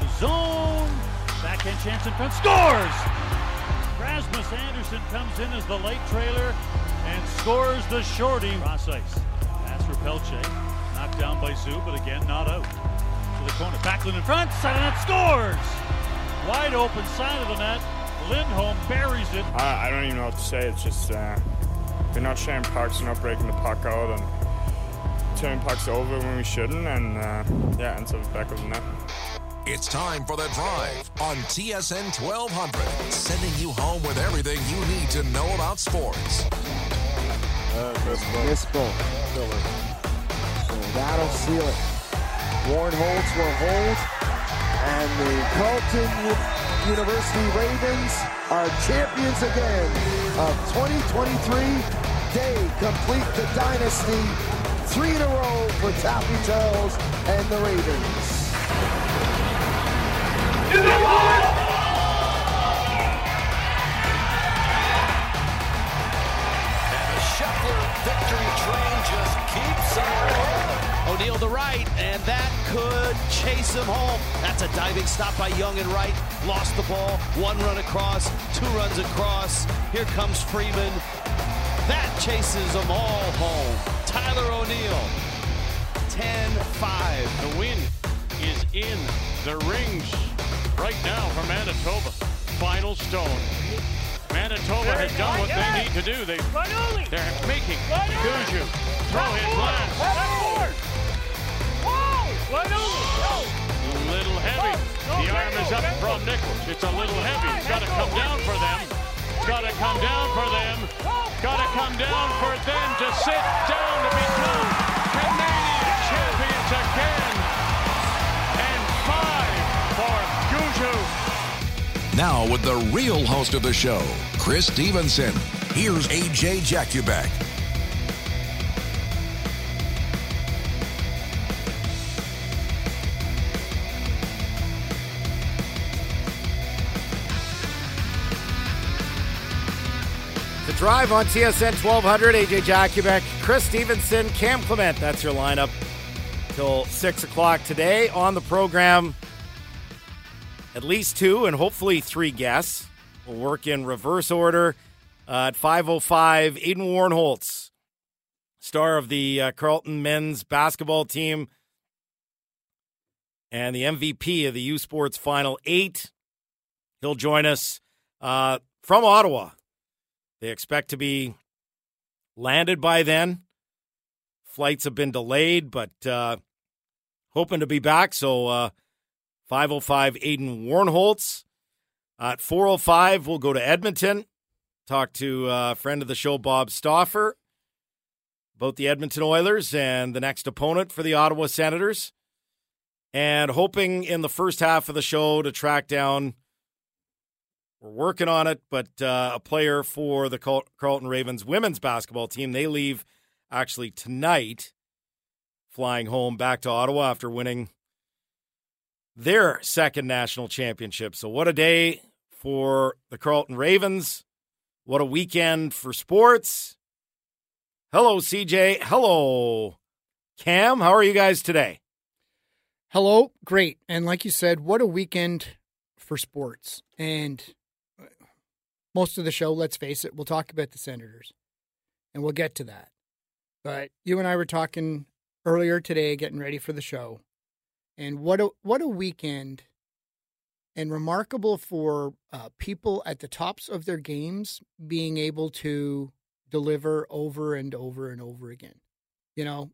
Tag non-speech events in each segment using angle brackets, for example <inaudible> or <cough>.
inside the zone. Backhand chance in front. Scores! Rasmus Andersson comes in as the late trailer and scores the shorty. Cross ice. Pass for Pelche. Knocked down by Zoo, but again, not out. To the corner. Backlund in front. Side of net scores! Wide open side of the net. Lindholm buries it. I, I don't even know what to say. It's just uh, we're not sharing pucks, we're not breaking the puck out, and turning pucks over when we shouldn't, and uh, yeah, ends up back of the net. It's time for the drive on TSN 1200, sending you home with everything you need to know about sports. This ball. So that'll seal it. Warnholtz will hold. And the Carleton University Ravens are champions again of 2023. They complete the dynasty. Three in a row for Taffy Charles and the Ravens. To right, and that could chase him home. That's a diving stop by Young and Wright. Lost the ball. One run across, two runs across. Here comes Freeman. That chases them all home. Tyler O'Neill, 10-5. The win is in the rings right now for Manitoba. Final stone. Manitoba has done what they need to do. They, they're making Gushue throw his last. Little heavy. The arm is up from Nichols. It's a little heavy. It's got to come down for them. It's got to come down for them. Got to come down for them to sit down to become Gushue. Now, with the real host of the show, Chris Stevenson, here's AJ Jakubek. The drive on TSN 1200, AJ Jakubek, Chris Stevenson, Cam Clement. That's your lineup till 6 o'clock today on the program. At least two and hopefully three guests. We'll work in reverse order. Uh, at 5.05, Aiden Warnholtz, star of the uh, Carleton men's basketball team and the MVP of the U Sports Final Eight. He'll join us uh, from Ottawa. They expect to be landed by then. Flights have been delayed, but uh, hoping to be back. So, uh, 505 Aiden Warnholtz. At 405, we'll go to Edmonton, talk to a friend of the show, Bob Stauffer, about the Edmonton Oilers and the next opponent for the Ottawa Senators. And hoping in the first half of the show to track down we're working on it, but uh, a player for the Carl- Carleton Ravens women's basketball team. They leave actually tonight, flying home back to Ottawa after winning their second national championship. So, what a day for the Carleton Ravens. What a weekend for sports. Hello, CJ. Hello, Cam. How are you guys today? Hello, great. And like you said, what a weekend for sports. And uh, most of the show, let's face it, we'll talk about the Senators and we'll get to that. But you and I were talking earlier today, getting ready for the show. And what a what a weekend and remarkable for uh, people at the tops of their games being able to deliver over and over and over again. You know,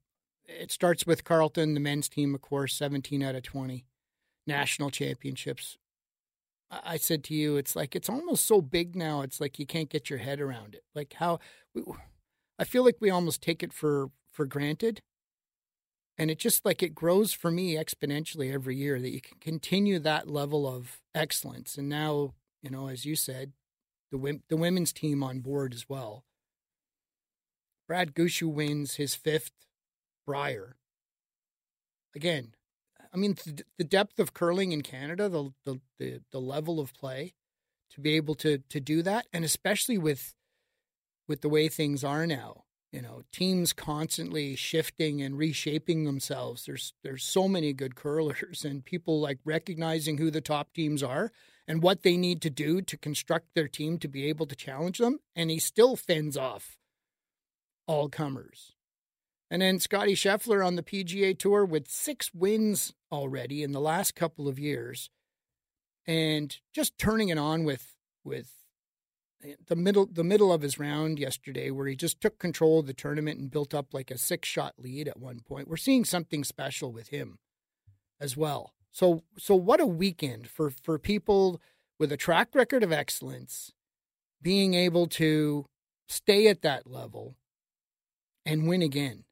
it starts with Carleton, the men's team, of course, 17 out of 20 national championships. I said to you, it's like it's almost so big now. It's like you can't get your head around it. Like how we, I feel like we almost take it for for granted, and it just like it grows for me exponentially every year that you can continue that level of excellence. And now, you know, as you said, the the women's team on board as well. Brad Gushue wins his fifth Brier. Again, I mean, the, the depth of curling in Canada, the, the the the level of play, to be able to to do that, and especially with with the way things are now you know, teams constantly shifting and reshaping themselves. There's there's so many good curlers <laughs> and people like recognizing who the top teams are and what they need to do to construct their team to be able to challenge them. And he still fends off all comers. And then Scotty Scheffler on the PGA Tour with six wins already in the last couple of years, and just turning it on with with the middle the middle of his round yesterday, where he just took control of the tournament and built up like a six shot lead at one point. We're seeing something special with him as well. So so what a weekend for for people with a track record of excellence, being able to stay at that level and win again.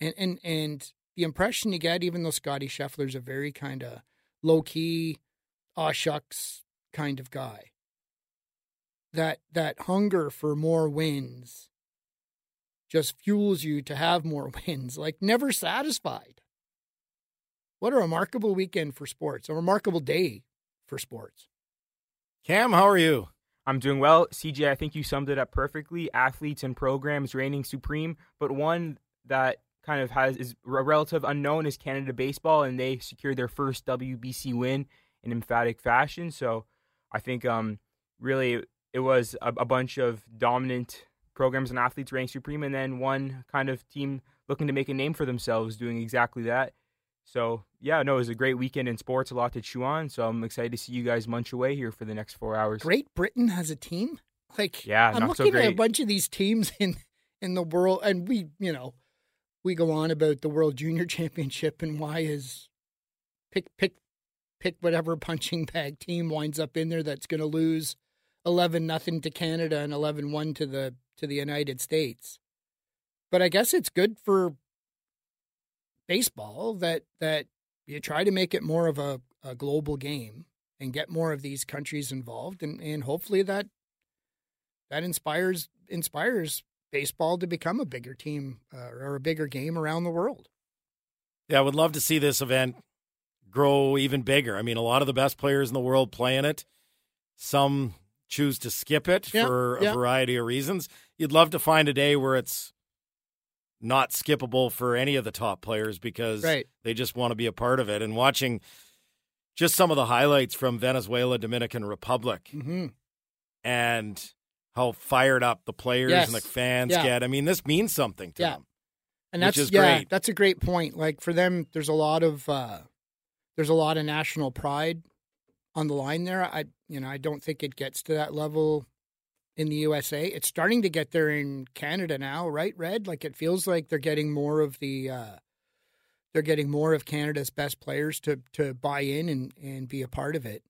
And and and the impression you get, even though Scotty Scheffler's a very kind of low key, aw shucks kind of guy, that that hunger for more wins just fuels you to have more <laughs> wins, like never satisfied. What a remarkable weekend for sports, a remarkable day for sports. Cam, how are you? I'm doing well. CJ, I think you summed it up perfectly. Athletes and programs reigning supreme, but one that kind of has is a relative unknown is Canada Baseball, and they secured their first WBC win in emphatic fashion. So I think um, really it was a, a bunch of dominant programs and athletes reigning supreme, and then one kind of team looking to make a name for themselves doing exactly that. So yeah, no, it was a great weekend in sports, a lot to chew on. So I'm excited to see you guys munch away here for the next four hours. Great Britain has a team. Like yeah, I'm not so looking at a bunch of these teams <laughs> in in the world, and we you know we go on about the World Junior Championship and why is pick pick pick whatever punching bag team winds up in there that's going to lose eleven nothing to Canada and 11-1 to the to the United States. But I guess it's good for baseball that that you try to make it more of a, a global game and get more of these countries involved and, and hopefully that that inspires inspires baseball to become a bigger team uh, or a bigger game around the world. Yeah, I would love to see this event grow even bigger. I mean, a lot of the best players in the world play in it. Some choose to skip it Yeah, for a yeah. variety of reasons. You'd love to find a day where it's not skippable for any of the top players because Right. they just want to be a part of it. And watching just some of the highlights from Venezuela, Dominican Republic, Mm-hmm. and how fired up the players Yes. and the fans Yeah. get. I mean, this means something to Yeah. them. And that's yeah, great. that's a great point. Like for them, there's a lot of uh, there's a lot of national pride on the line there. I you know I don't think it gets to that level in the USA. It's starting to get there in Canada now, right? Red, like it feels like they're getting more of the uh, they're getting more of Canada's best players to to buy in and and be a part of it.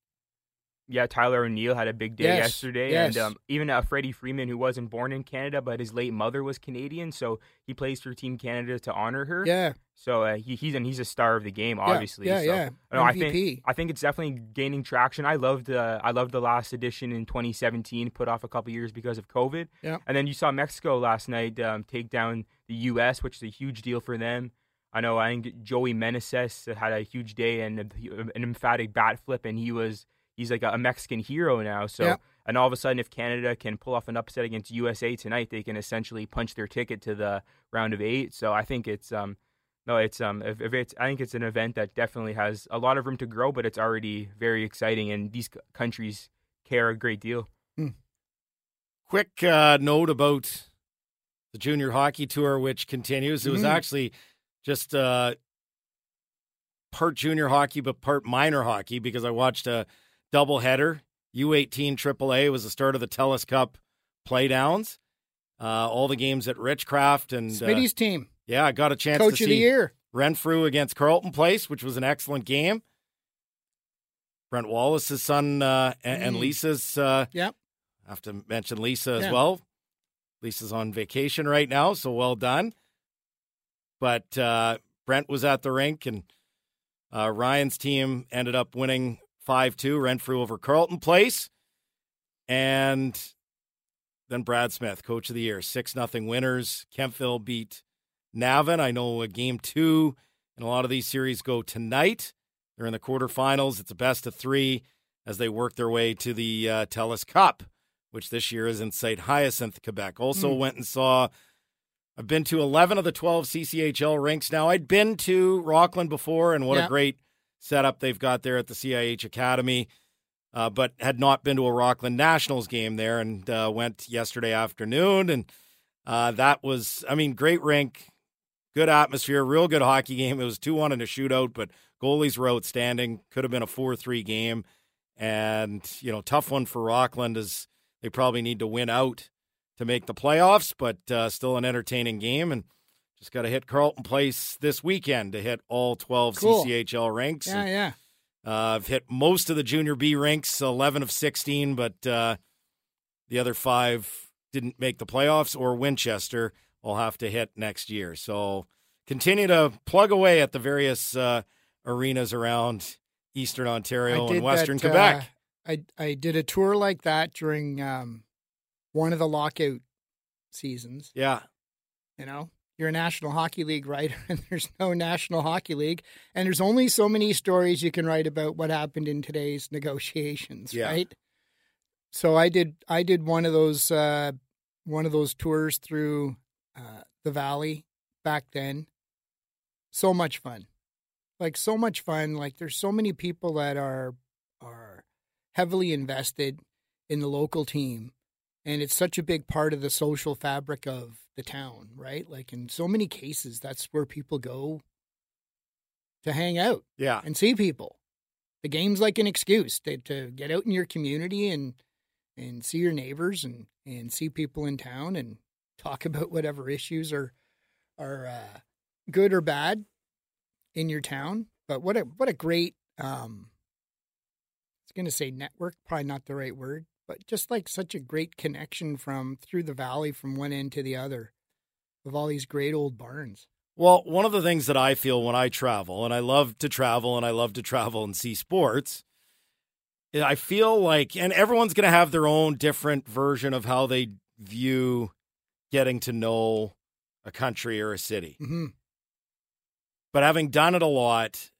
Yeah, Tyler O'Neill had a big day Yes, yesterday, yes. and um, even uh, Freddie Freeman, who wasn't born in Canada, but his late mother was Canadian, so he plays for Team Canada to honor her. Yeah, So uh, he, he's and he's a star of the game, obviously. yeah, so, yeah. no, I think I think it's definitely gaining traction. I loved uh, I loved the last edition in 2017, put off a couple years because of COVID. Yeah. And then you saw Mexico last night um, take down the U.S., which is a huge deal for them. I know. I think Joey Meneses had a huge day and a- an emphatic bat flip, and he was he's like a Mexican hero now. So. Yeah. And all of a sudden, if Canada can pull off an upset against USA tonight, they can essentially punch their ticket to the round of eight. So I think it's um, no, it's um, if, if it's I think it's an event that definitely has a lot of room to grow, but it's already very exciting, and these c- countries care a great deal. Quick uh, note about the junior hockey tour, which continues. It was Mhm. actually just uh, part junior hockey, but part minor hockey because I watched a doubleheader. U18 AAA was the start of the Telus Cup playdowns. Uh, all the games at Richcraft and uh, team, yeah, I got a chance coach to of the year. Renfrew against Carleton Place, which was an excellent game. Brent Wallace's son uh, and, and Mm. Lisa's. Uh, Yep. I have to mention Lisa as Yeah. well. Lisa's on vacation right now, so well done. But uh, Brent was at the rink, and uh, Ryan's team ended up winning 5 2, Renfrew over Carleton Place. And then Brad Smith, coach of the year, 6 nothing winners. Kemptville beat Navan. I know a game two, and a lot of these series go tonight. They're in the quarterfinals. It's a best of three as they work their way to the uh, Telus Cup, which this year is in St. Hyacinthe, Quebec. Also Hmm. went and saw I've been to 11 of the 12 CCHL rinks now. I'd been to Rockland before, and what Yeah. a great setup they've got there at the CIH Academy. Uh, but had not been to a Rockland Nationals game there, and uh, went yesterday afternoon, and uh, that was, I mean, great rink, good atmosphere, real good hockey game. It was two one in a shootout, but goalies were outstanding. Could have been a four three game, and you know, tough one for Rockland as they probably need to win out to make the playoffs, but uh, still an entertaining game. And just got to hit Carleton Place this weekend to hit all 12 Cool. CCHL ranks. Yeah, And, yeah. uh, I've hit most of the junior B ranks, 11 of 16, but uh, the other five didn't make the playoffs, or Winchester will have to hit next year. So continue to plug away at the various uh, arenas around Eastern Ontario and Western that, Quebec. uh, I I did a tour like that during um, one of the lockout seasons. yeah. You know, you're a National Hockey League writer, <laughs> and there's no National Hockey League, and there's only so many stories you can write about what happened in today's negotiations, Yeah. right? So I did I did one of those uh, one of those tours through uh, the valley back then. So much fun, like so much fun. Like there's so many people that are are heavily invested in the local team and it's such a big part of the social fabric of the town, right? Like in so many cases, that's where people go to hang out Yeah. and see people. The game's like an excuse to, to get out in your community and and see your neighbors and and see people in town and <laughs> talk about whatever issues are are uh, good or bad in your town. But what a what a great um, I was going to say network, probably not the right word, but just like such a great connection from through the valley from one end to the other of all these great old barns. Well, one of the things that I feel when I travel, and I love to travel and I love to travel and see sports, I feel like, and everyone's going to have their own different version of how they view getting to know a country or a city. Mm-hmm. But having done it a lot,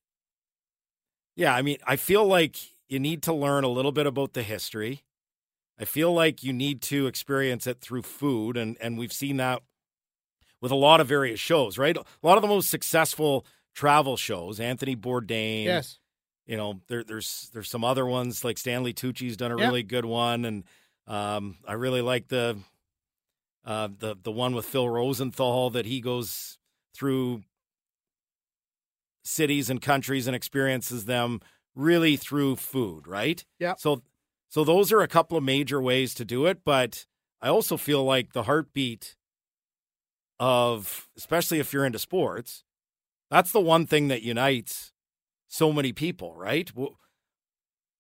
yeah, I mean, I feel like you need to learn a little bit about the history. I feel like you need to experience it through food, and and we've seen that with a lot of various shows, right? A lot of the most successful travel shows, Anthony Bourdain. Yes. You know, there, there's there's some other ones like Stanley Tucci's done a Yeah. really good one, and um, I really like the uh, the the one with Phil Rosenthal that he goes through cities and countries and experiences them really through food, right? Yeah. So so those are a couple of major ways to do it, but I also feel like the heartbeat of especially if you're into sports, that's the one thing that unites so many people, right?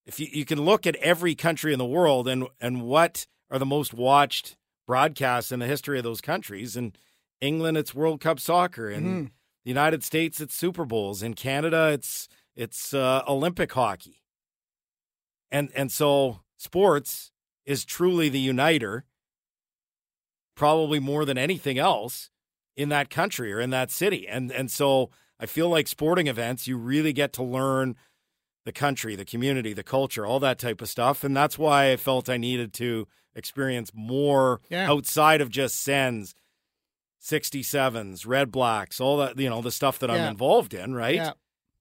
If you, you can look at every country in the world and and what are the most watched broadcasts in the history of those countries, And England it's World Cup soccer, in Mhm. the United States it's Super Bowls, in Canada it's it's uh, Olympic hockey, and and so sports is truly the uniter, probably more than anything else in that country or in that city, and and so I feel like sporting events you really get to learn the country, the community, the culture, all that type of stuff, and that's why I felt I needed to experience more Yeah. outside of just Sens. 67s, Red Blacks, all that, you know, the stuff that Yeah. I'm involved in, right? Yeah.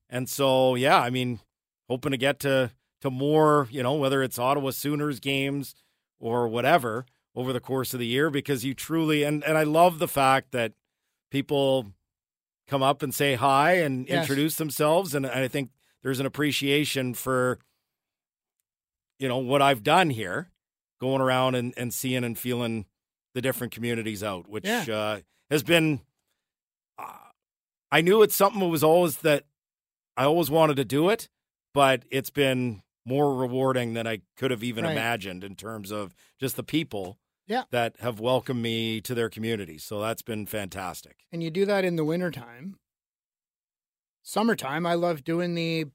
And so, yeah, I mean, hoping to get to to more, you know, whether it's Ottawa Sooners games or whatever over the course of the year because you truly and and I love the fact that people come up and say hi and Yes. introduce themselves and, and I think there's an appreciation for you know what I've done here going around and, and seeing and feeling the different communities out which Yeah. uh, has been uh, I knew it's something that was always that I always wanted to do it, but it's been more rewarding than I could have even Right. imagined in terms of just the people Yeah. that have welcomed me to their community. So that's been fantastic. And you do that in the wintertime. Summertime, I love doing the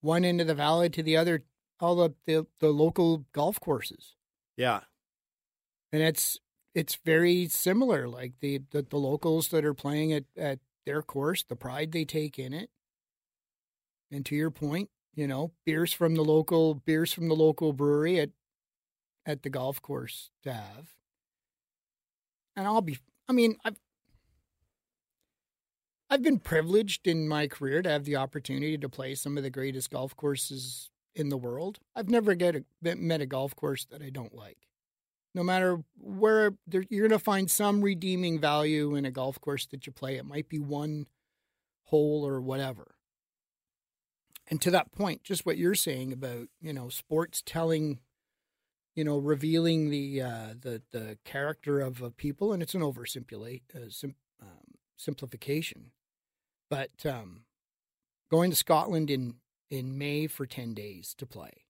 one end of the valley to the other, all the, the, the local golf courses. Yeah. and it's it's very similar like the, the the locals that are playing at at their course the pride they take in it and to your point you know beers from the local beers from the local brewery at at the golf course to have and i'll be i mean i've I've been privileged in my career to have the opportunity to play some of the greatest golf courses in the world. I've never get a, met a golf course that I don't like. No matter where there, you're going to find some redeeming value in a golf course that you play. It might be one hole or whatever. And to that point, just what you're saying about you know sports telling, you know, revealing the uh, the the character of a people, and it's an oversimplify uh, sim, um, simplification. But um, going to Scotland in in May for ten days to play,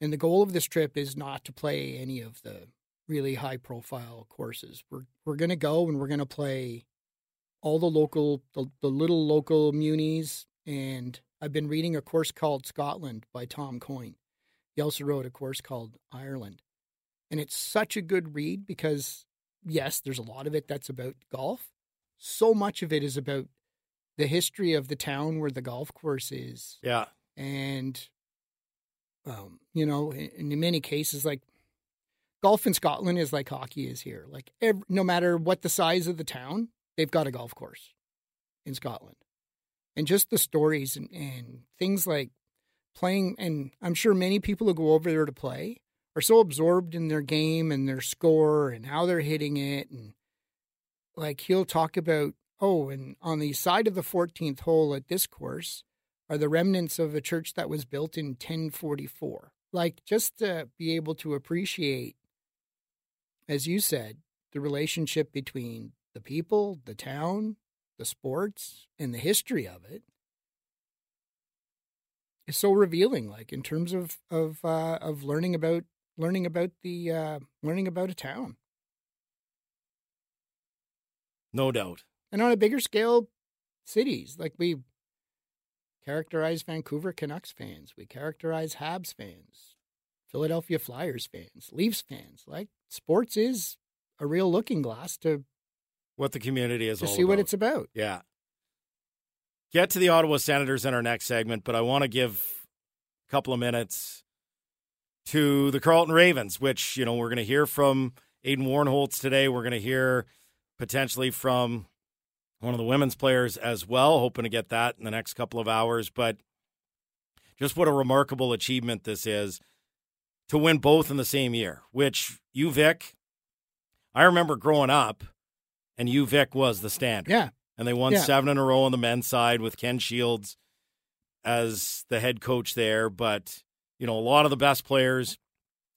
and the goal of this trip is not to play any of the really high profile courses. We're we're going to go and we're going to play all the local the, the little local munis and I've been reading a course called Scotland by Tom Coyne. He also wrote a course called Ireland. And it's such a good read because, yes, there's a lot of it that's about golf. So much of it is about the history of the town where the golf course is. Yeah. And, um, you know, in, in many cases, like golf in Scotland is like hockey is here. Like, every, no matter what the size of the town, they've got a golf course in Scotland and just the stories and, and things like playing and i'm sure many people who go over there to play are so absorbed in their game and their score and how they're hitting it and like he'll talk about oh and on the side of the 14th hole at this course are the remnants of a church that was built in 1044 like just to be able to appreciate as you said the relationship between the people the town the sports and the history of it is so revealing like in terms of of uh, of learning about learning about the uh, learning about a town. No doubt. And on a bigger scale cities like we characterize Vancouver Canucks fans we characterize Habs fans Philadelphia Flyers fans Leafs fans like sports is a real looking glass to what the community is to all see about. what it's about. Yeah. Get to the Ottawa Senators in our next segment, but I want to give a couple of minutes to the Carleton Ravens, which, you know, we're going to hear from Aiden Warnholtz today. We're going to hear potentially from one of the women's players as well, hoping to get that in the next couple of hours. But just what a remarkable achievement this is to win both in the same year, which you, Vic, I remember growing up and UVic was the standard. Yeah. And they won Yeah. seven in a row on the men's side with Ken Shields as the head coach there. But, you know, a lot of the best players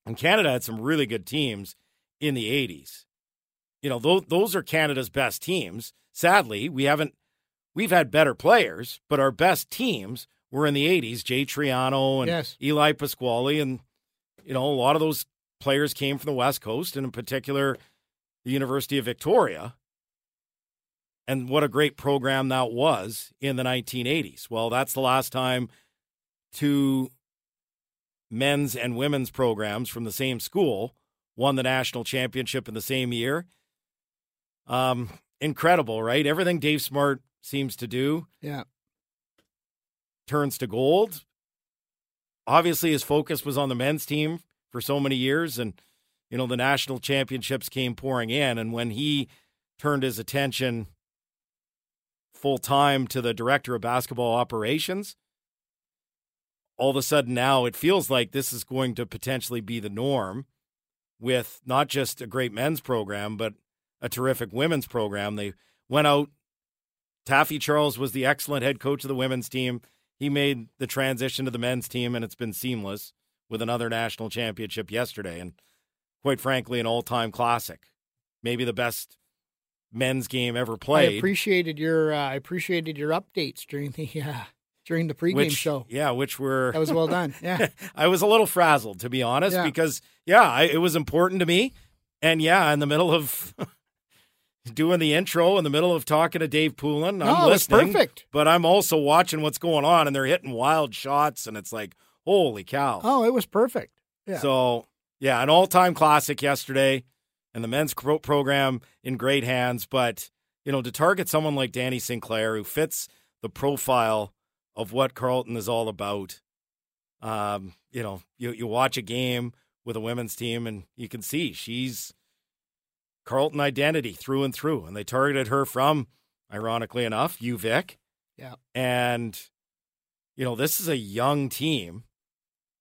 in Canada had some really good teams in the 80s. You know, those, those are Canada's best teams. Sadly, we haven't, we've had better players, but our best teams were in the 80s. Jay Triano and Yes. Eli Pasquale. And, you know, a lot of those players came from the West Coast, and in particular, the University of Victoria and what a great program that was in the 1980s. Well, that's the last time two men's and women's programs from the same school won the national championship in the same year. Um, incredible, right? Everything Dave Smart seems to do Yeah. turns to gold. Obviously, his focus was on the men's team for so many years, and you know the national championships came pouring in. And when he turned his attention full time to the director of basketball operations, all of a sudden now it feels like this is going to potentially be the norm with not just a great men's program, but a terrific women's program. They went out. Taffy Charles was the excellent head coach of the women's team. He made the transition to the men's team, and it's been seamless with another national championship yesterday. And quite frankly, an all time classic. Maybe the best men's game ever played. I appreciated your uh, I appreciated your updates during the uh, during the pregame which, show. Yeah, which were That was well done. <laughs> Yeah. I was a little frazzled to be honest Yeah. because yeah, I, it was important to me, and yeah, in the middle of <laughs> doing the intro, in the middle of talking to Dave Poulin, I'm was listening, perfect. But I'm also watching what's going on, and they're hitting wild shots, and it's like, holy cow! Oh, it was perfect. Yeah. So yeah, an all-time classic yesterday, and the men's pro- program in great hands. But you know, to target someone like Danny Sinclair, who fits the profile of what Carleton is all about, um, you know, you you watch a game with a women's team, and you can see she's Carleton identity through and through, and they targeted her from ironically enough, UVic. Yeah. And, you know, this is a young team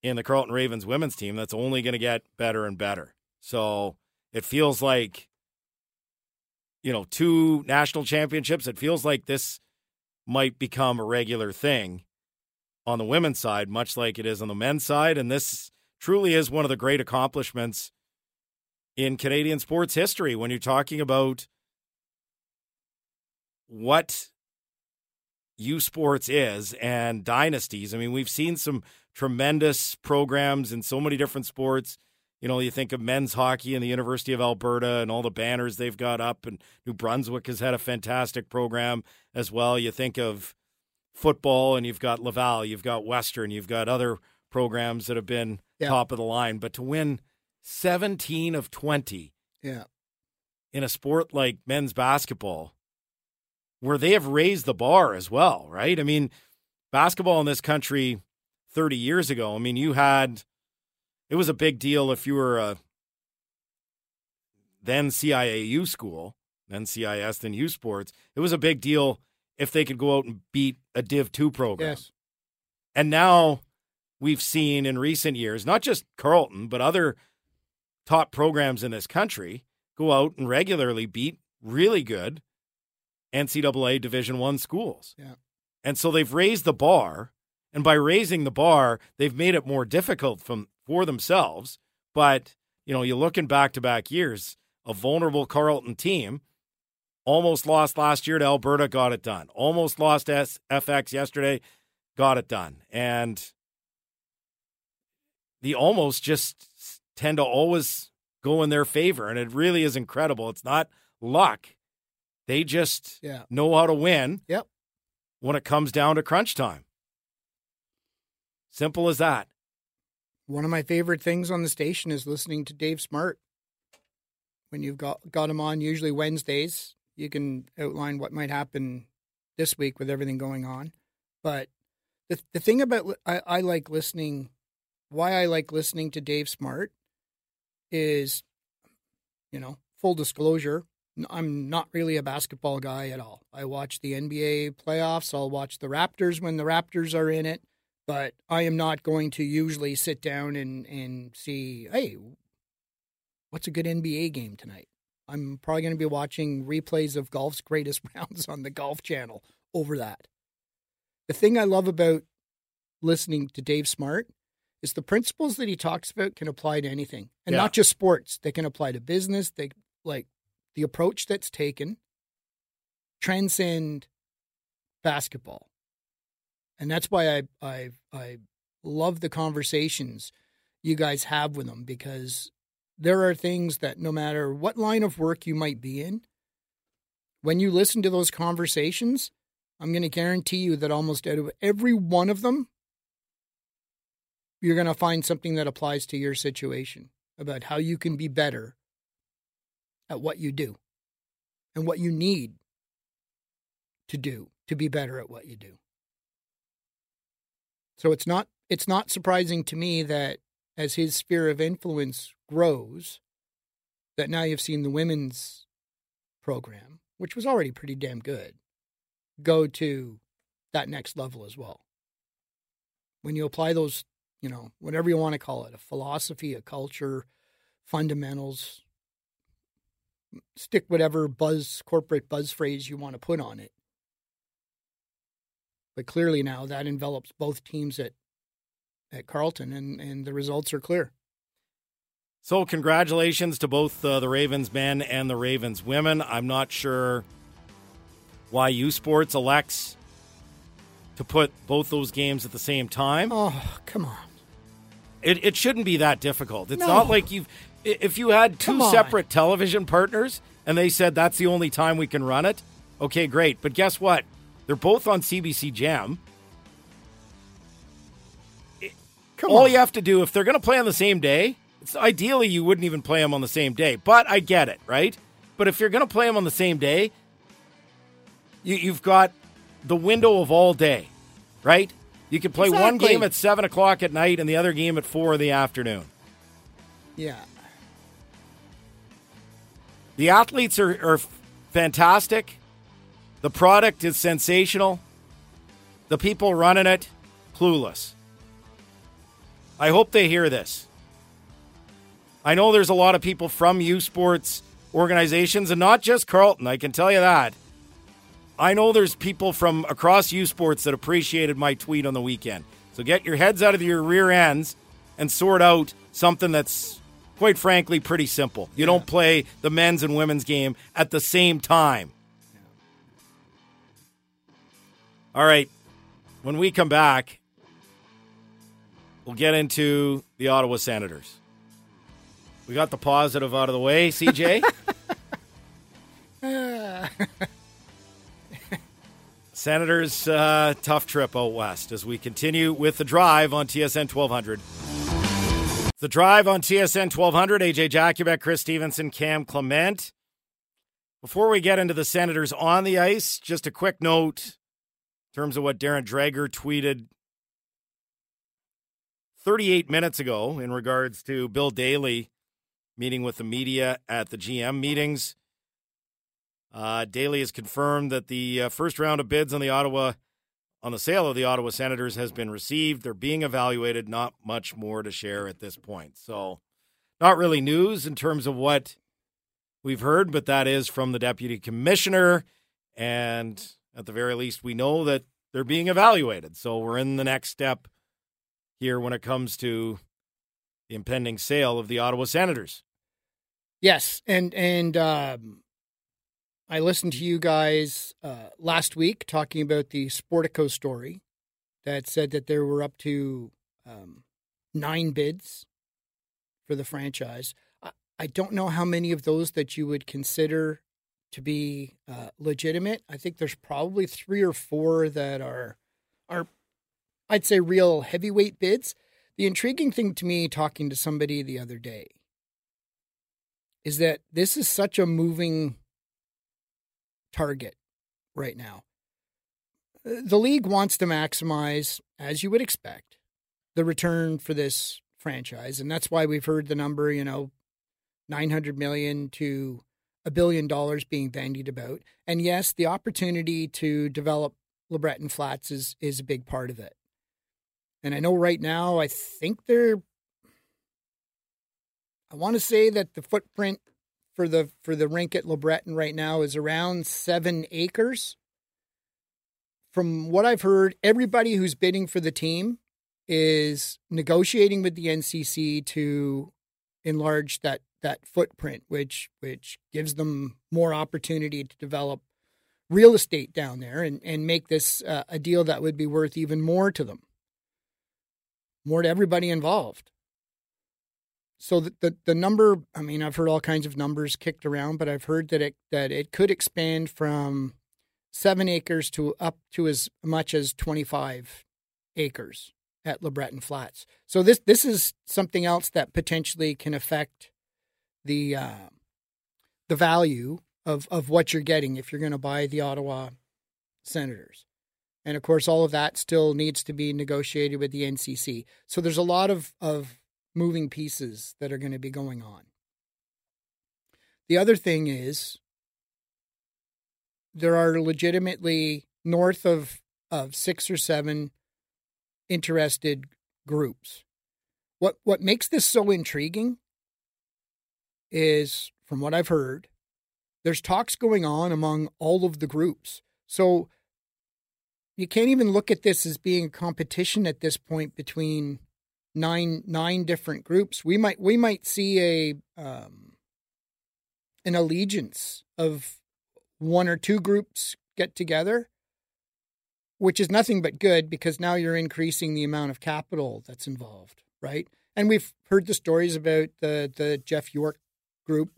in the Carleton Ravens women's team that's only going to get better and better. So it feels like, you know, two national championships. It feels like this might become a regular thing on the women's side, much like it is on the men's side. And this truly is one of the great accomplishments in Canadian sports history when you're talking about what U Sports is and dynasties. I mean, we've seen some tremendous programs in so many different sports. You know, you think of men's hockey and the University of Alberta and all the banners they've got up, and New Brunswick has had a fantastic program as well. You think of football, and you've got Laval, you've got Western, you've got other programs that have been Yeah. top of the line. But to win 17 of 20 Yeah. in a sport like men's basketball, where they have raised the bar as well, right? I mean, basketball in this country 30 years ago, I mean, you had, it was a big deal if you were a then CIAU school, then CIS, then U Sports. It was a big deal if they could go out and beat a Div 2 program. Yes. And now we've seen in recent years, not just Carleton, but other top programs in this country go out and regularly beat really good NCAA Division One schools. Yeah. And so they've raised the bar, and by raising the bar, they've made it more difficult from, for themselves. But you know, you look in back-to-back years, a vulnerable Carleton team almost lost last year to Alberta, got it done. Almost lost to FX yesterday, got it done. And the almost just tend to always go in their favor. And it really is incredible. It's not luck. They just Yeah. know how to win Yep. when it comes down to crunch time. Simple as that. One of my favorite things on the station is listening to Dave Smart. When you've got got him on, usually Wednesdays, you can outline what might happen this week with everything going on. But the the thing about I, I like listening, why I like listening to Dave Smart, is, you know, full disclosure, I'm not really a basketball guy at all. I watch the NBA playoffs. I'll watch the Raptors when the Raptors are in it but I am not going to usually sit down and, and see, hey, what's a good NBA game tonight? I'm probably going to be watching replays of golf's greatest <laughs> rounds on the Golf Channel over that. The thing I love about listening to Dave Smart is the principles that he talks about can apply to anything, and Yeah. not just sports. They can apply to business. They like the approach that's taken transcend basketball and that's why I I I love the conversations you guys have with them because there are things that no matter what line of work you might be in, when you listen to those conversations, I'm going to guarantee you that almost out of every one of them, you're going to find something that applies to your situation about how you can be better at what you do and what you need to do to be better at what you do. So it's not it's not surprising to me that as his sphere of influence grows, that now you've seen the women's program, which was already pretty damn good, go to that next level as well. When you apply those, you know, whatever you want to call it, a philosophy, a culture, fundamentals, stick whatever buzz corporate buzz phrase you want to put on it. But clearly now that envelops both teams at at Carleton, and, and the results are clear. So, congratulations to both uh, the Ravens men and the Ravens women. I'm not sure why U Sports elects to put both those games at the same time. Oh, come on. It, it shouldn't be that difficult. It's No. not like you've. If you had two separate television partners and they said that's the only time we can run it, okay, great. But guess what? They're both on CBC Gem. All on. you have to do, if they're going to play on the same day, it's ideally you wouldn't even play them on the same day. But I get it, right? But if you're going to play them on the same day, you, you've got the window of all day, right? You can play one game at seven o'clock at night and the other game at four in the afternoon. Yeah. The athletes are, are fantastic. The product is sensational. The people running it, clueless. I hope they hear this. I know there's a lot of people from U Sports organizations and not just Carleton, I can tell you that. I know there's people from across U Sports that appreciated my tweet on the weekend. So get your heads out of your rear ends and sort out something that's quite frankly pretty simple. You don't play the men's and women's game at the same time. All right. When we come back, we'll get into the Ottawa Senators. We got the positive out of the way, CJ. <laughs> Senators, uh, tough trip out west as we continue with the drive on TSN 1200. The drive on TSN 1200. AJ Jakubek, Chris Stevenson, Cam Clement. Before we get into the Senators on the ice, just a quick note terms of what Darren Dreger tweeted 38 minutes ago in regards to Bill Daly meeting with the media at the GM meetings. Uh, Daly has confirmed that the uh, first round of bids on the Ottawa on the sale of the Ottawa Senators has been received. They're being evaluated. Not much more to share at this point. So, not really news in terms of what we've heard, but that is from the deputy commissioner. And at the very least, we know that they're being evaluated. So, we're in the next step here when it comes to the impending sale of the Ottawa Senators. Yes, and and um, I listened to you guys uh, last week talking about the Sportico story that said that there were up to um, nine bids for the franchise. I, I, don't know how many of those that you would consider to be uh, legitimate. I think there's probably three or four that are are I'd say real heavyweight bids. The intriguing thing to me, talking to somebody the other day, is that this is such a moving target right now. The league wants to maximize, as you would expect, the return for this franchise. And that's why we've heard the number, you know, 900 million to a billion dollars being bandied about. And yes, the opportunity to develop LeBreton Flats is, is a big part of it. And I know right now, I think they're, I want to say that the footprint for the for the rink at LeBreton right now is around seven acres. From what I've heard, everybody who's bidding for the team is negotiating with the NCC to enlarge that that footprint, which which gives them more opportunity to develop real estate down there and and make this uh, a deal that would be worth even more to them, more to everybody involved. So the, the, the number i mean i've heard all kinds of numbers kicked around but i've heard that it that it could expand from seven acres to up to as much as 25 acres at lebreton flats. So this this is something else that potentially can affect the uh, the value of of what you're getting if you're going to buy the ottawa senators and of course all of that still needs to be negotiated with the ncc so there's a lot of of moving pieces that are going to be going on. The other thing is there are legitimately north of, of six or seven interested groups. What what makes this so intriguing is from what I've heard, there's talks going on among all of the groups. So you can't even look at this as being competition at this point between nine nine different groups, we might we might see a um, an allegiance of one or two groups get together, which is nothing but good because now you're increasing the amount of capital that's involved, right? And we've heard the stories about the the Jeff York group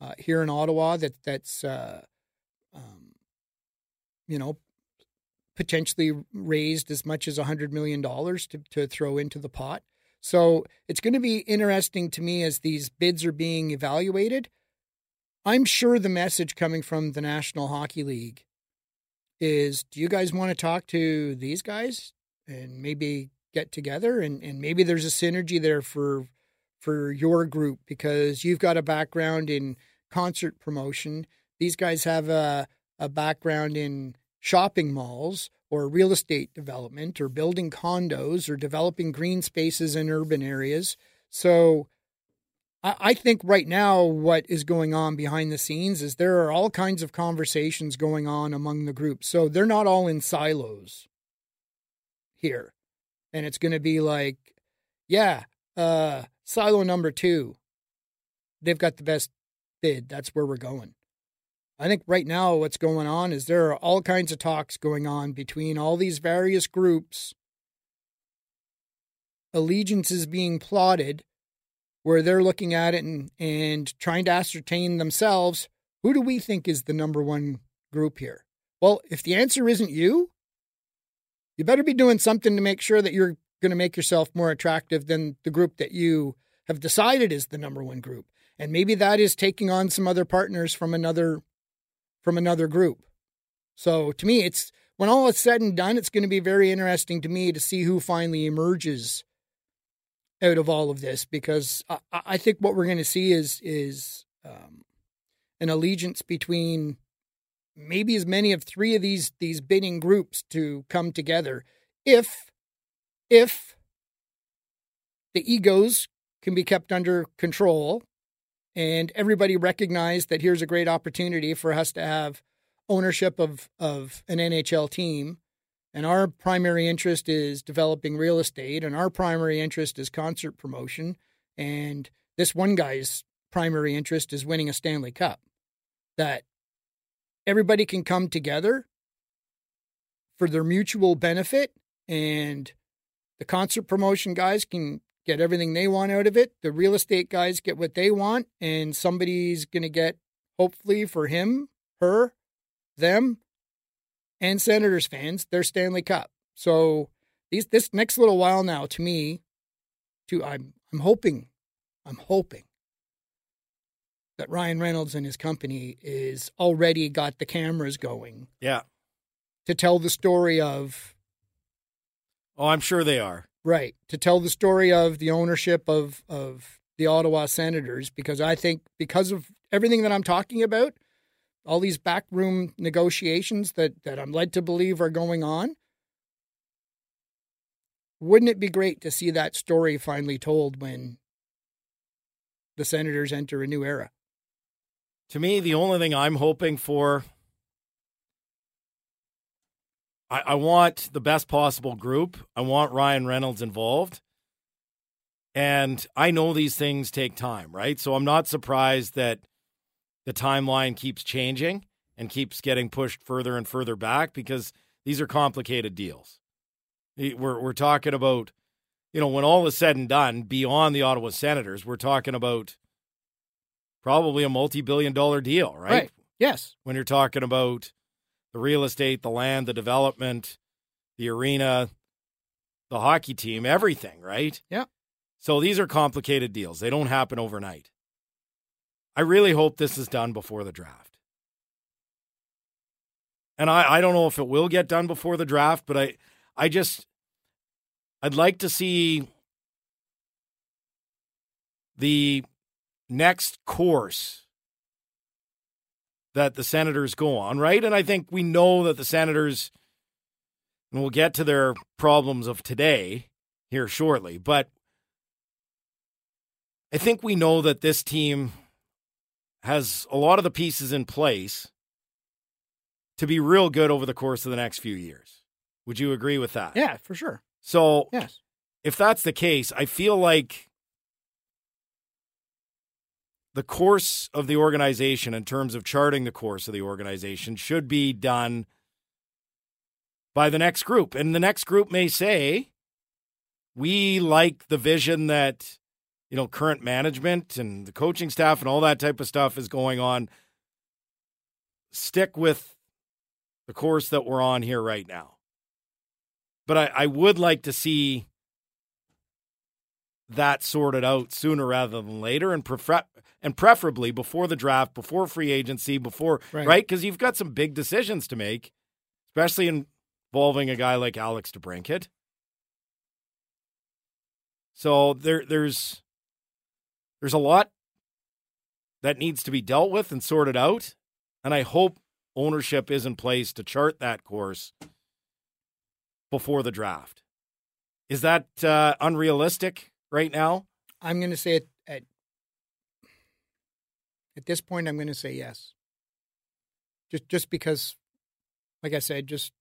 uh, here in Ottawa that that's uh, um, you know potentially raised as much as $100 million to, to throw into the pot. So it's going to be interesting to me as these bids are being evaluated. I'm sure the message coming from the National Hockey League is do you guys want to talk to these guys and maybe get together and, and maybe there's a synergy there for for your group because you've got a background in concert promotion. These guys have a a background in shopping malls or real estate development or building condos or developing green spaces in urban areas. So I, I think right now what is going on behind the scenes is there are all kinds of conversations going on among the groups. So they're not all in silos here. And it's going to be like, yeah, uh, silo number two, they've got the best bid. That's where we're going. I think right now what's going on is there are all kinds of talks going on between all these various groups. Allegiances being plotted where they're looking at it and, and trying to ascertain themselves who do we think is the number one group here? Well, if the answer isn't you, you better be doing something to make sure that you're going to make yourself more attractive than the group that you have decided is the number one group. And maybe that is taking on some other partners from another from another group. So to me, it's when all is said and done, it's going to be very interesting to me to see who finally emerges out of all of this because I, I think what we're going to see is is um, an allegiance between maybe as many of three of these these bidding groups to come together if if the egos can be kept under control and everybody recognized that here's a great opportunity for us to have ownership of of an NHL team and our primary interest is developing real estate and our primary interest is concert promotion and this one guy's primary interest is winning a Stanley Cup that everybody can come together for their mutual benefit and the concert promotion guys can get everything they want out of it. The real estate guys get what they want, and somebody's going to get, hopefully, for him, her, them, and Senators fans, their Stanley Cup. So these this next little while now, to me, to I'm I'm hoping, I'm hoping that Ryan Reynolds and his company is already got the cameras going. Yeah. To tell the story of. Oh, I'm sure they are. Right. To tell the story of the ownership of, of the Ottawa Senators, because I think because of everything that I'm talking about, all these backroom negotiations that, that I'm led to believe are going on, wouldn't it be great to see that story finally told when the Senators enter a new era? To me, the only thing I'm hoping for I, I want the best possible group. I want Ryan Reynolds involved. And I know these things take time, right? So I'm not surprised that the timeline keeps changing and keeps getting pushed further and further back because these are complicated deals. We're we're talking about, you know, when all is said and done, beyond the Ottawa Senators, we're talking about probably a multi-billion dollar deal, right? right. Yes. When you're talking about the real estate, the land, the development, the arena, the hockey team, everything, right? Yeah. So these are complicated deals. They don't happen overnight. I really hope this is done before the draft. And I, I don't know if it will get done before the draft, but I I just I'd like to see the next course that the Senators go on, right? And I think we know that the Senators, and we'll get to their problems of today here shortly, but I think we know that this team has a lot of the pieces in place to be real good over the course of the next few years. Would you agree with that? Yeah, for sure. So, yes. if that's the case, I feel like the course of the organization in terms of charting the course of the organization should be done by the next group. And the next group may say, we like the vision that, you know, current management and the coaching staff and all that type of stuff is going on. Stick with the course that we're on here right now. But I, I would like to see that sorted out sooner rather than later and prefer- and preferably before the draft, before free agency, before right because right? you've got some big decisions to make, especially involving a guy like Alex DeBrincat. So there there's there's a lot that needs to be dealt with and sorted out, and I hope ownership is in place to chart that course before the draft. Is that uh, unrealistic right now? I'm going to say it at this point. I'm going to say yes. Just just because, like I said, just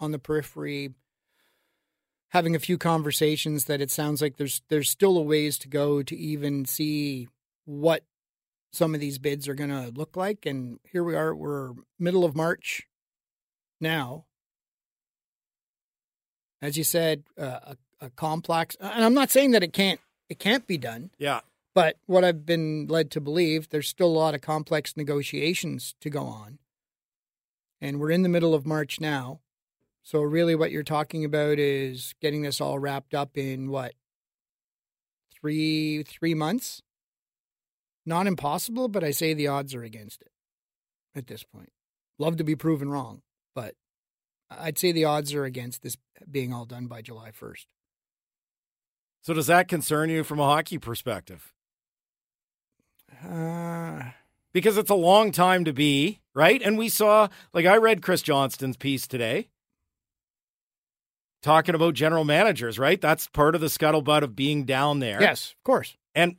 on the periphery, having a few conversations that it sounds like there's there's still a ways to go to even see what some of these bids are going to look like. And here we are. We're middle of March now. As you said, uh, a, a complex, and I'm not saying that it can't it can't be done. Yeah. But what I've been led to believe, there's still a lot of complex negotiations to go on. And we're in the middle of March now. So really what you're talking about is getting this all wrapped up in what? 3 3 months? Not impossible, but I say the odds are against it at this point. Love to be proven wrong, but I'd say the odds are against this being all done by July 1st. So does that concern you from a hockey perspective? Uh, <sighs> because it's a long time to be, right? And we saw, like, I read Chris Johnston's piece today talking about general managers, right? That's part of the scuttlebutt of being down there. Yes, of course. And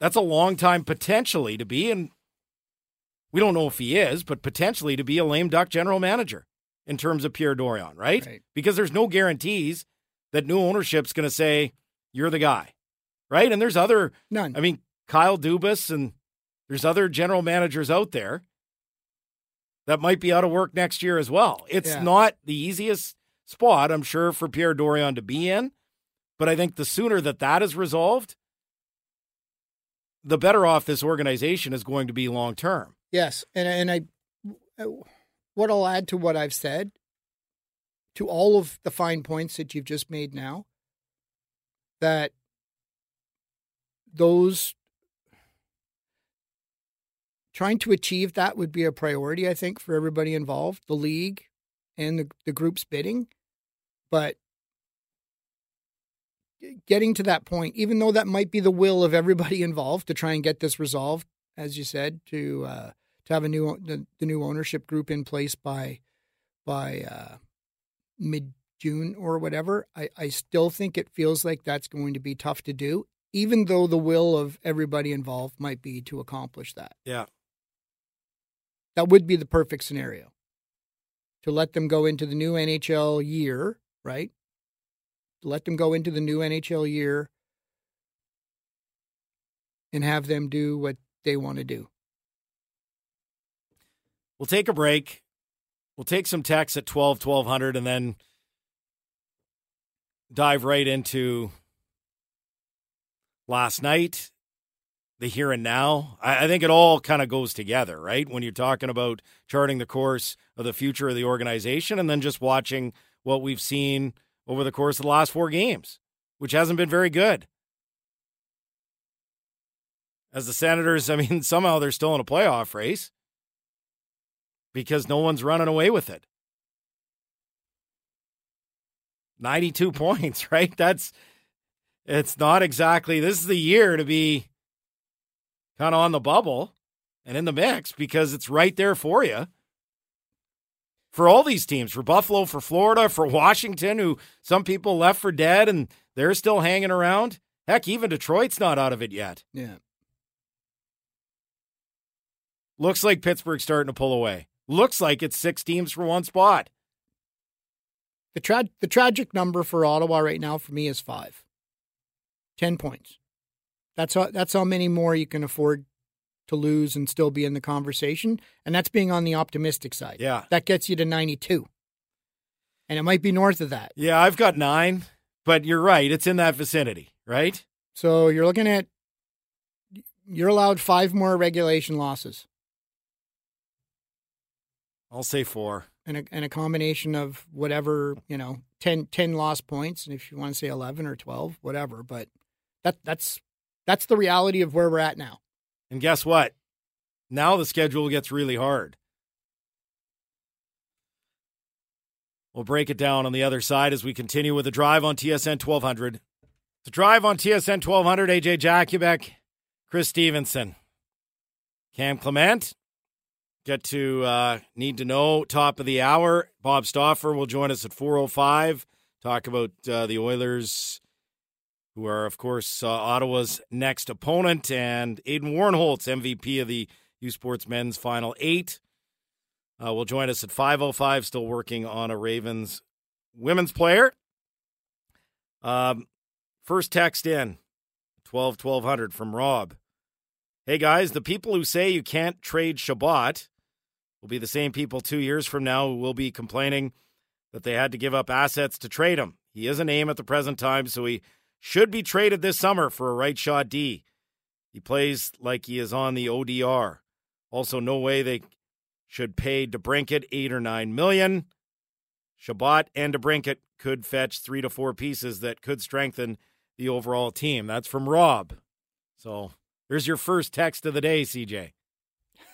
that's a long time potentially to be. And we don't know if he is, but potentially to be a lame duck general manager in terms of Pierre Dorion, right? Right. Because there's no guarantees that new ownership's going to say, you're the guy, right? And there's other, None. I mean, Kyle Dubas and there's other general managers out there that might be out of work next year as well. It's Yeah. not the easiest spot, I'm sure, for Pierre Dorion to be in. But I think the sooner that that is resolved, the better off this organization is going to be long term. Yes, and and I, uh, what I'll add to what I've said, to all of the fine points that you've just made now, that those trying to achieve that would be a priority, I think, for everybody involved, the league and the the groups bidding, but getting to that point, even though that might be the will of everybody <laughs> involved to try and get this resolved, as you said, to uh, to have a new the, the new ownership group in place by by uh, mid June or whatever, I, I still think it feels like that's going to be tough to do, even though the will of everybody involved might be to accomplish that. Yeah. That would be the perfect scenario. To let them go into the new NHL year, right? To let them go into the new NHL year and have them do what they want to do. We'll take a break. We'll take some texts at 12, 1200, and then dive right into last night, the here and now. I, I think it all kind of goes together, right? When you're talking about charting the course of the future of the organization and then just watching what we've seen over the course of the last four games, which hasn't been very good. As the Senators, <laughs> I mean, somehow they're still in a playoff race because no one's running away with it. 92 <laughs> points, right? That's it's not exactly this is the year to be kind of on the bubble and in the mix because it's right there for you. For all these teams, for Buffalo, for Florida, for Washington, who some people left for dead and they're still hanging around. Heck, even Detroit's not out of it yet. Yeah. Looks like Pittsburgh's starting to pull away. Looks like it's six teams for one spot. The tra- the tragic number for Ottawa right now for me is five. Ten points. That's how that's how many more you can afford to lose and still be in the conversation. And that's being on the optimistic side. Yeah. That gets you to ninety two. And it might be north of that. Yeah, I've got nine, but you're right. It's in that vicinity, right? So you're looking at you're allowed five more regulation losses. I'll say four. and a, and a combination of whatever you know 10, 10 lost points and if you want to say 11 or 12 whatever but that that's that's the reality of where we're at now And guess what? Now the schedule gets really hard. We'll break it down on the other side as we continue with the drive on TSN 1200. The drive on TSN 1200, AJ Jakubek, Chris Stevenson, Cam Clement, get to uh, need to know top of the hour. Bob Stauffer will join us at 4:05. Talk about uh, the Oilers, who are of course uh, Ottawa's next opponent, and Aiden Warnholtz, MVP of the U Sports Men's Final Eight, uh, will join us at 5:05. Still working on a Ravens women's player. Um, first text in 12 1200 from Rob. Hey guys, the people who say you can't trade Chabot will be the same people two years from now who will be complaining that they had to give up assets to trade him. He is a name at the present time, so he should be traded this summer for a right shot D. He plays like he is on the ODR. Also, no way they should pay DeBrincat eight or nine million. Chabot and DeBrincat could fetch three to four pieces that could strengthen the overall team. That's from Rob. So there's your first text of the day, CJ.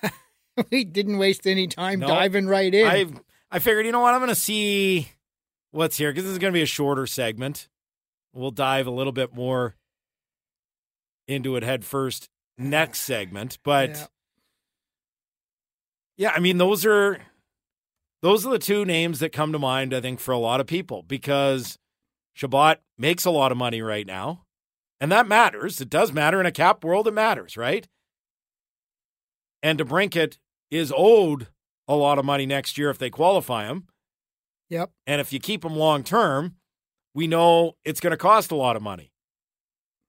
<laughs> we didn't waste any time No. diving right in. I I figured, you know what, I'm going to see what's here because this is going to be a shorter segment. We'll dive a little bit more into it head first next segment, but Yeah. yeah, I mean those are those are the two names that come to mind I think for a lot of people because Chabot makes a lot of money right now. And that matters. It does matter in a cap world it matters, right? And DeBrincat is owed a lot of money next year if they qualify him. Yep. And if you keep him long term, we know it's going to cost a lot of money.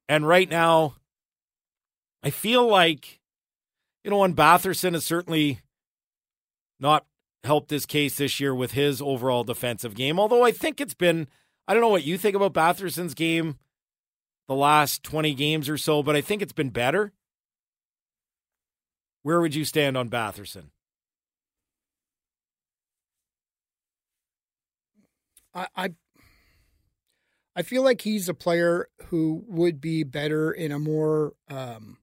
And right now, I feel like, you know, when Batherson has certainly not helped this case this year with his overall defensive game, although I think it's been, I don't know what you think about Batherson's game the last 20 games or so, but I think it's been better. Where would you stand on Batherson? I, I I feel like he's a player who would be better in a more um,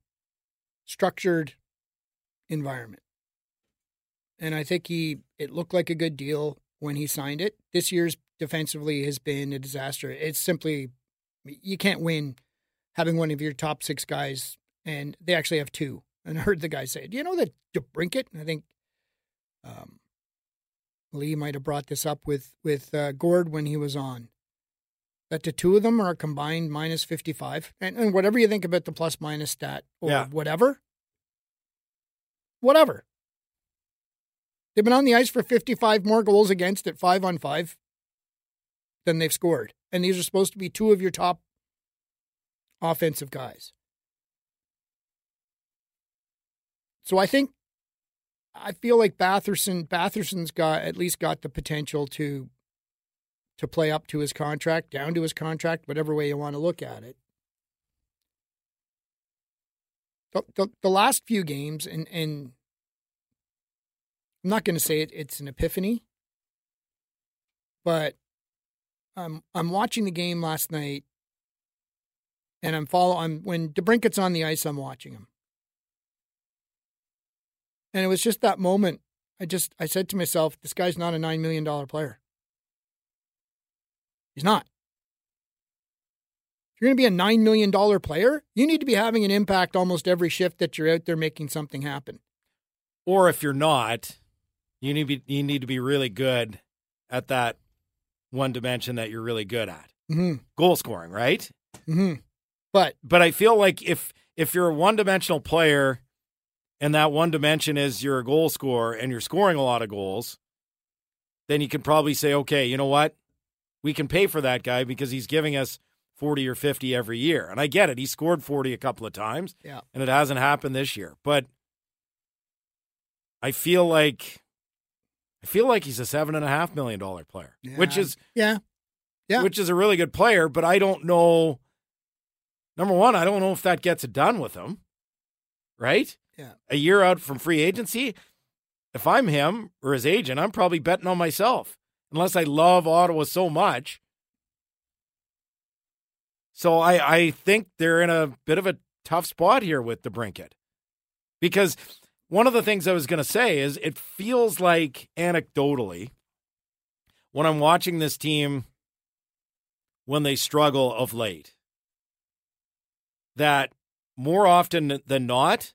structured environment. And I think he it looked like a good deal when he signed it. This year's defensively has been a disaster. It's simply you can't win having one of your top six guys, and they actually have two. <laughs> And I heard the guy say, "Do you know that DeBrincat?" And I think um, Lee might have brought this up with with uh, Gord when he was on. That the two of them are a combined minus fifty five, and, and whatever you think about the plus minus stat or Yeah. whatever, whatever. They've been on the ice for fifty five more goals against at five on five than they've scored, and these are supposed to be two of your top offensive guys. So I think I feel like Batherson Batherson's got at least got the potential to to play up to his contract, down to his contract, whatever way you want to look at it. The, the, the last few games, and, and I'm not going to say it, it's an epiphany, but I'm I'm watching the game last night, and I'm follow. I'm when DeBrincat's on the ice, I'm watching him. And it was just that moment. I just I said to myself, this guy's not a nine million dollar player. He's not. If you're going to be a nine million dollar player, you need to be having an impact almost every shift that you're out there making something happen. Or if you're not, you need to be, you need to be really good at that one dimension that you're really good at. Mm-hmm. Goal scoring, right? Mm-hmm. But But I feel like if if you're a one-dimensional player and that one dimension is you're a goal scorer and you're scoring a lot of goals, then you can probably say, okay, you know what? We can pay for that guy because he's giving us 40 or 50 every year. And I get it. He scored 40 a couple of times. Yeah. And it hasn't happened this year. But I feel like I feel like he's a seven and a half million dollar player. Which is yeah, yeah. which is a really good player, but I don't know. Number one, I don't know if that gets it done with him. Right? Yeah. A year out from free agency, if I'm him or his agent, I'm probably betting on myself. Unless I love Ottawa so much. So I, I think they're in a bit of a tough spot here with DeBrincat. Because one of the things I was going to say is it feels like anecdotally when I'm watching this team when they struggle of late that more often than not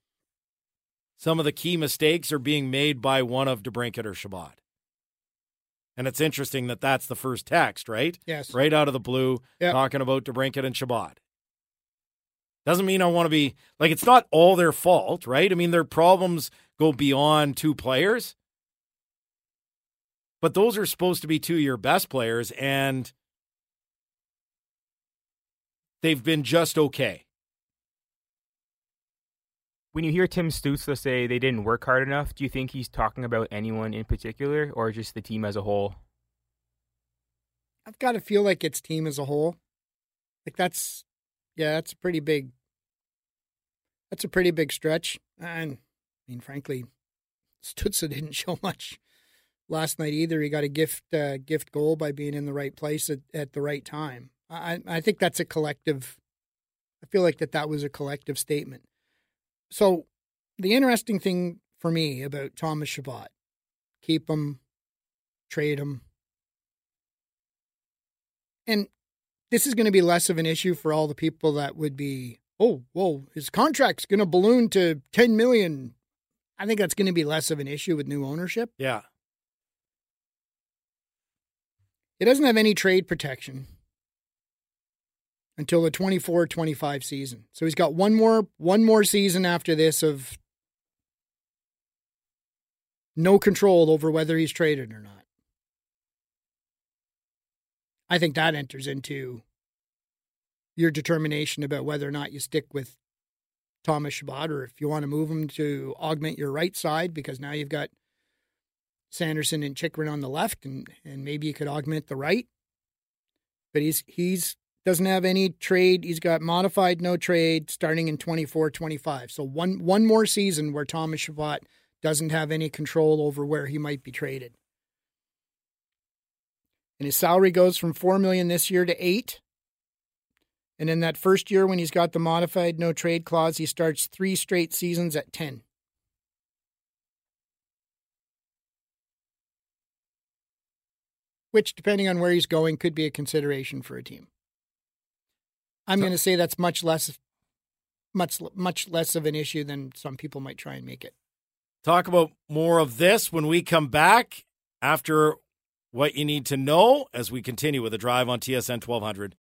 some of the key mistakes are being made by one of DeBrincat or Chabot. And it's interesting that that's the first text, right? Yes. Right out of the blue, Yep. talking about DeBrincat and Chabot. Doesn't mean I want to be like it's not all their fault, right? I mean, their problems go beyond two players. But those are supposed to be two of your best players, and they've been just okay. When you hear Tim Stützle say they didn't work hard enough, do you think he's talking about anyone in particular or just the team as a whole? I've got to feel like it's team as a whole. Like that's, yeah, that's a pretty big. That's a pretty big stretch, and I mean, frankly, Stützle didn't <laughs> show much last night either. He got a gift uh, gift goal by being in the right place at, at the right time. I I think that's a collective. I feel like that that was a collective statement. So, the interesting thing for me about Thomas Chabot, keep him, trade him, and this is going to be less of an issue for all the people that would be, oh, whoa, his contract's going to balloon to 10 million. I think that's going to be less of an issue with new ownership. Yeah. It doesn't have any trade protection until the 24-25 season. So he's got one more one more season after this of no control over whether he's traded or not. I think that enters into your determination about whether or not you stick with Thomas Chabot or if you want to move him to augment your right side because now you've got Sanderson and Chychrun on the left and, and maybe you could augment the right. But he's he's doesn't have any trade. He's got modified no trade starting in 24 25. So one one more season where Thomas Chabot doesn't have any control over where he might be traded. And his salary goes from 4 million this year to 8. And in that first year when he's got the modified no trade clause, he starts 3 straight seasons at 10. Which depending on where he's going could be a consideration for a team. I'm going to say that's much less much much less of an issue than some people might try and make it. Talk about more of this when we come back after what you need to know as we continue with the drive on TSN 1200